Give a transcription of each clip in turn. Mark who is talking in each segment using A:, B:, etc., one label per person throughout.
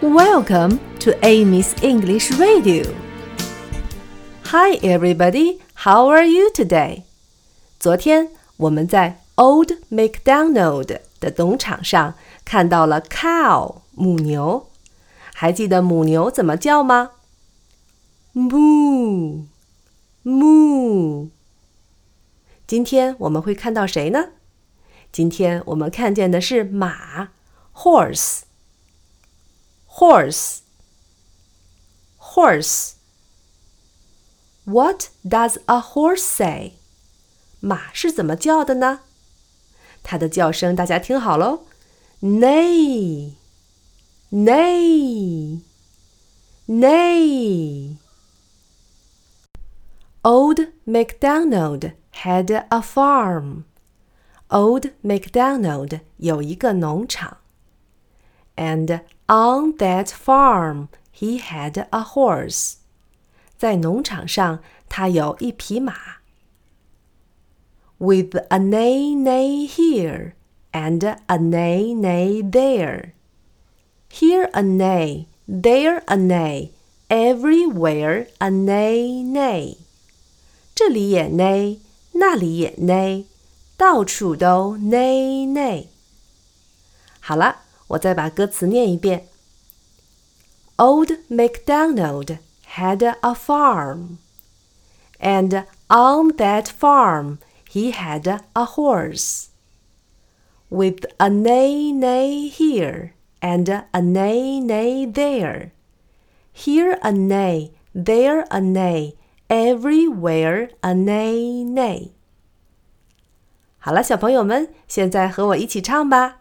A: Welcome to Amy's English Radio. Hi, everybody. How are you today? 昨天我们在 Old MacDonald 的农场上看到了 cow 母牛，还记得母牛怎么叫吗？moo moo。今天我们会看到谁呢？今天我们看见的是马，horse horse horse。What does a horse say？马是怎么叫的呢？它的叫声大家听好喽，neigh neigh neigh。Old MacDonald had a farm. Old MacDonald 有一个农场 ，and on that farm he had a horse. 在农场上，他有一匹马。With a neigh neigh here and a neigh neigh there. Here a neigh, there a neigh, everywhere a neigh neigh. 这里也 neigh，那里也 neigh，到处都 neigh neigh。好了， 我再把歌词念一遍。Old MacDonald had a farm, and on that farm he had a horse. With a neigh neigh here and a neigh neigh there. Here a neigh, there a neigh, everywhere a neigh neigh. 好了，小朋友们，现在和我一起唱吧。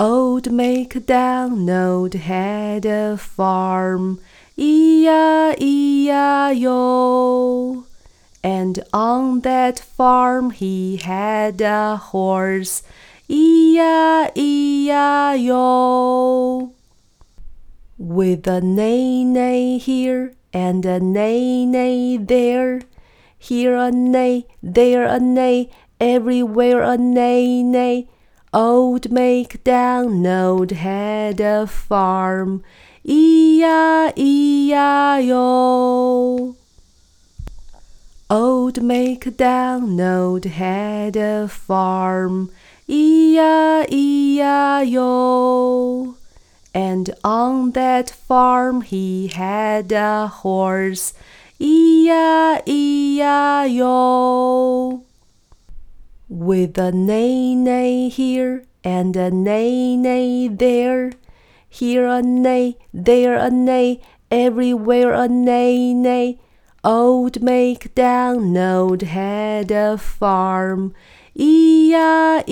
A: Old MacDonald had a farm, E-I-E-I-O. And on that farm he had a horse, E-I-E-I-O. With a neigh neigh here and a neigh neigh there. Here a neigh, there a neigh, everywhere a neigh neigh. Old MacDonald had a farm, E-I-E-I-O. Old MacDonald had a farm, E-I-E-I-O. And on that farm he had a horse, E-I-E-I-O. With a neigh neigh here and a neigh neigh there. Here a neigh, there a neigh, everywhere a neigh neigh. Old MacDonald had a farm, E-I-E-I-O.